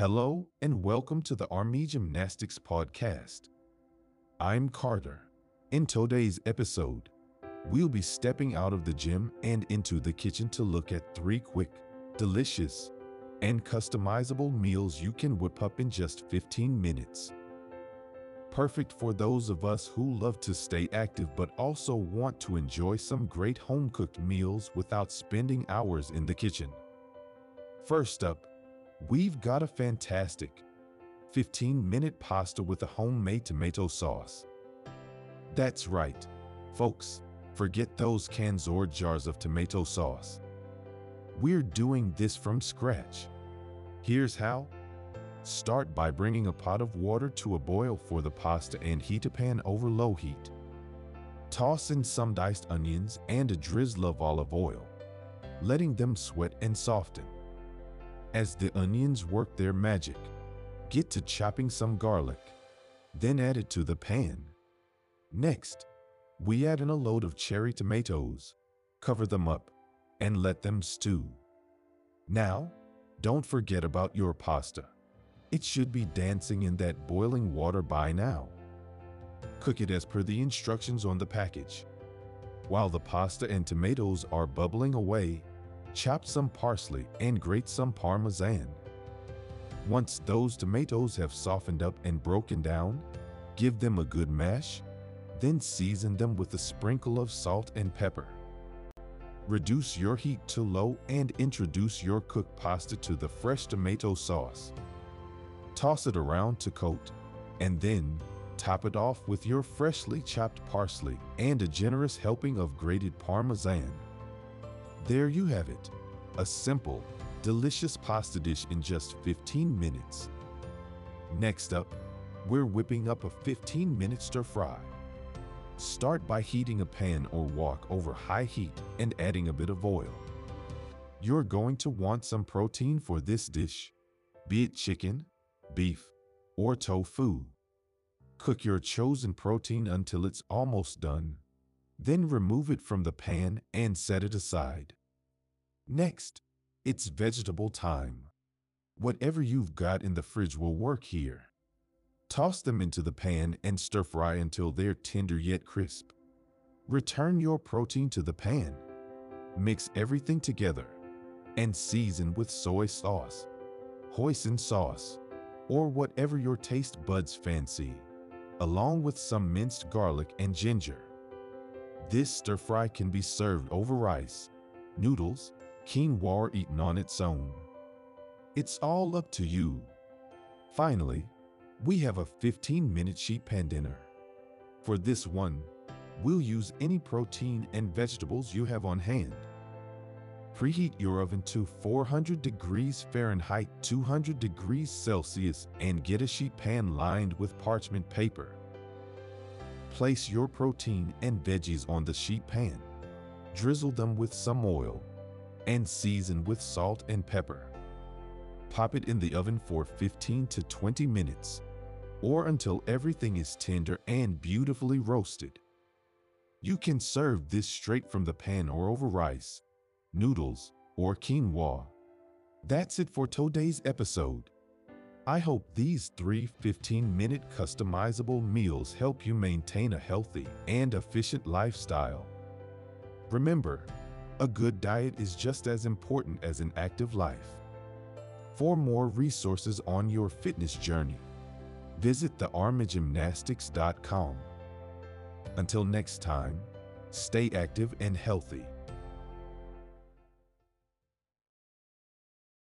Hello and welcome to the Army Gymnastics Podcast. I'm Carter. In today's episode, we'll be stepping out of the gym and into the kitchen to look at three quick, delicious, and customizable meals you can whip up in just 15 minutes. Perfect for those of us who love to stay active but also want to enjoy some great home-cooked meals without spending hours in the kitchen. First up, we've got a fantastic 15-minute pasta with a homemade tomato sauce. That's right, folks, forget those cans or jars of tomato sauce. We're doing this from scratch. Here's how. Start by bringing a pot of water to a boil for the pasta and heat a pan over low heat. Toss in some diced onions and a drizzle of olive oil, letting them sweat and soften. As the onions work their magic, get to chopping some garlic, then add it to the pan. Next, we add in a load of cherry tomatoes, cover them up, and let them stew. Now, don't forget about your pasta. It should be dancing in that boiling water by now. Cook it as per the instructions on the package. While the pasta and tomatoes are bubbling away, chop some parsley and grate some parmesan. Once those tomatoes have softened up and broken down, give them a good mash, then season them with a sprinkle of salt and pepper. Reduce your heat to low and introduce your cooked pasta to the fresh tomato sauce. Toss it around to coat, and then top it off with your freshly chopped parsley and a generous helping of grated parmesan. There you have it, a simple, delicious pasta dish in just 15 minutes. Next up, we're whipping up a 15-minute stir fry. Start by heating a pan or wok over high heat and adding a bit of oil. You're going to want some protein for this dish, be it chicken, beef, or tofu. Cook your chosen protein until it's almost done. Then remove it from the pan and set it aside. Next, it's vegetable time. Whatever you've got in the fridge will work here. Toss them into the pan and stir fry until they're tender yet crisp. Return your protein to the pan. Mix everything together and season with soy sauce, hoisin sauce, or whatever your taste buds fancy, along with some minced garlic and ginger. This stir fry can be served over rice, noodles, quinoa or eaten on its own. It's all up to you. Finally, we have a 15-minute sheet pan dinner. For this one, we'll use any protein and vegetables you have on hand. Preheat your oven to 400 degrees Fahrenheit 200 degrees Celsius and get a sheet pan lined with parchment paper. Place your protein and veggies on the sheet pan. Drizzle them with some oil and season with salt and pepper. Pop it in the oven for 15 to 20 minutes or until everything is tender and beautifully roasted. You can serve this straight from the pan or over rice, noodles, or quinoa. That's it for today's episode. I hope these three 15-minute customizable meals help you maintain a healthy and efficient lifestyle. Remember, a good diet is just as important as an active life. For more resources on your fitness journey, visit thearmygymnastics.com. Until next time, stay active and healthy.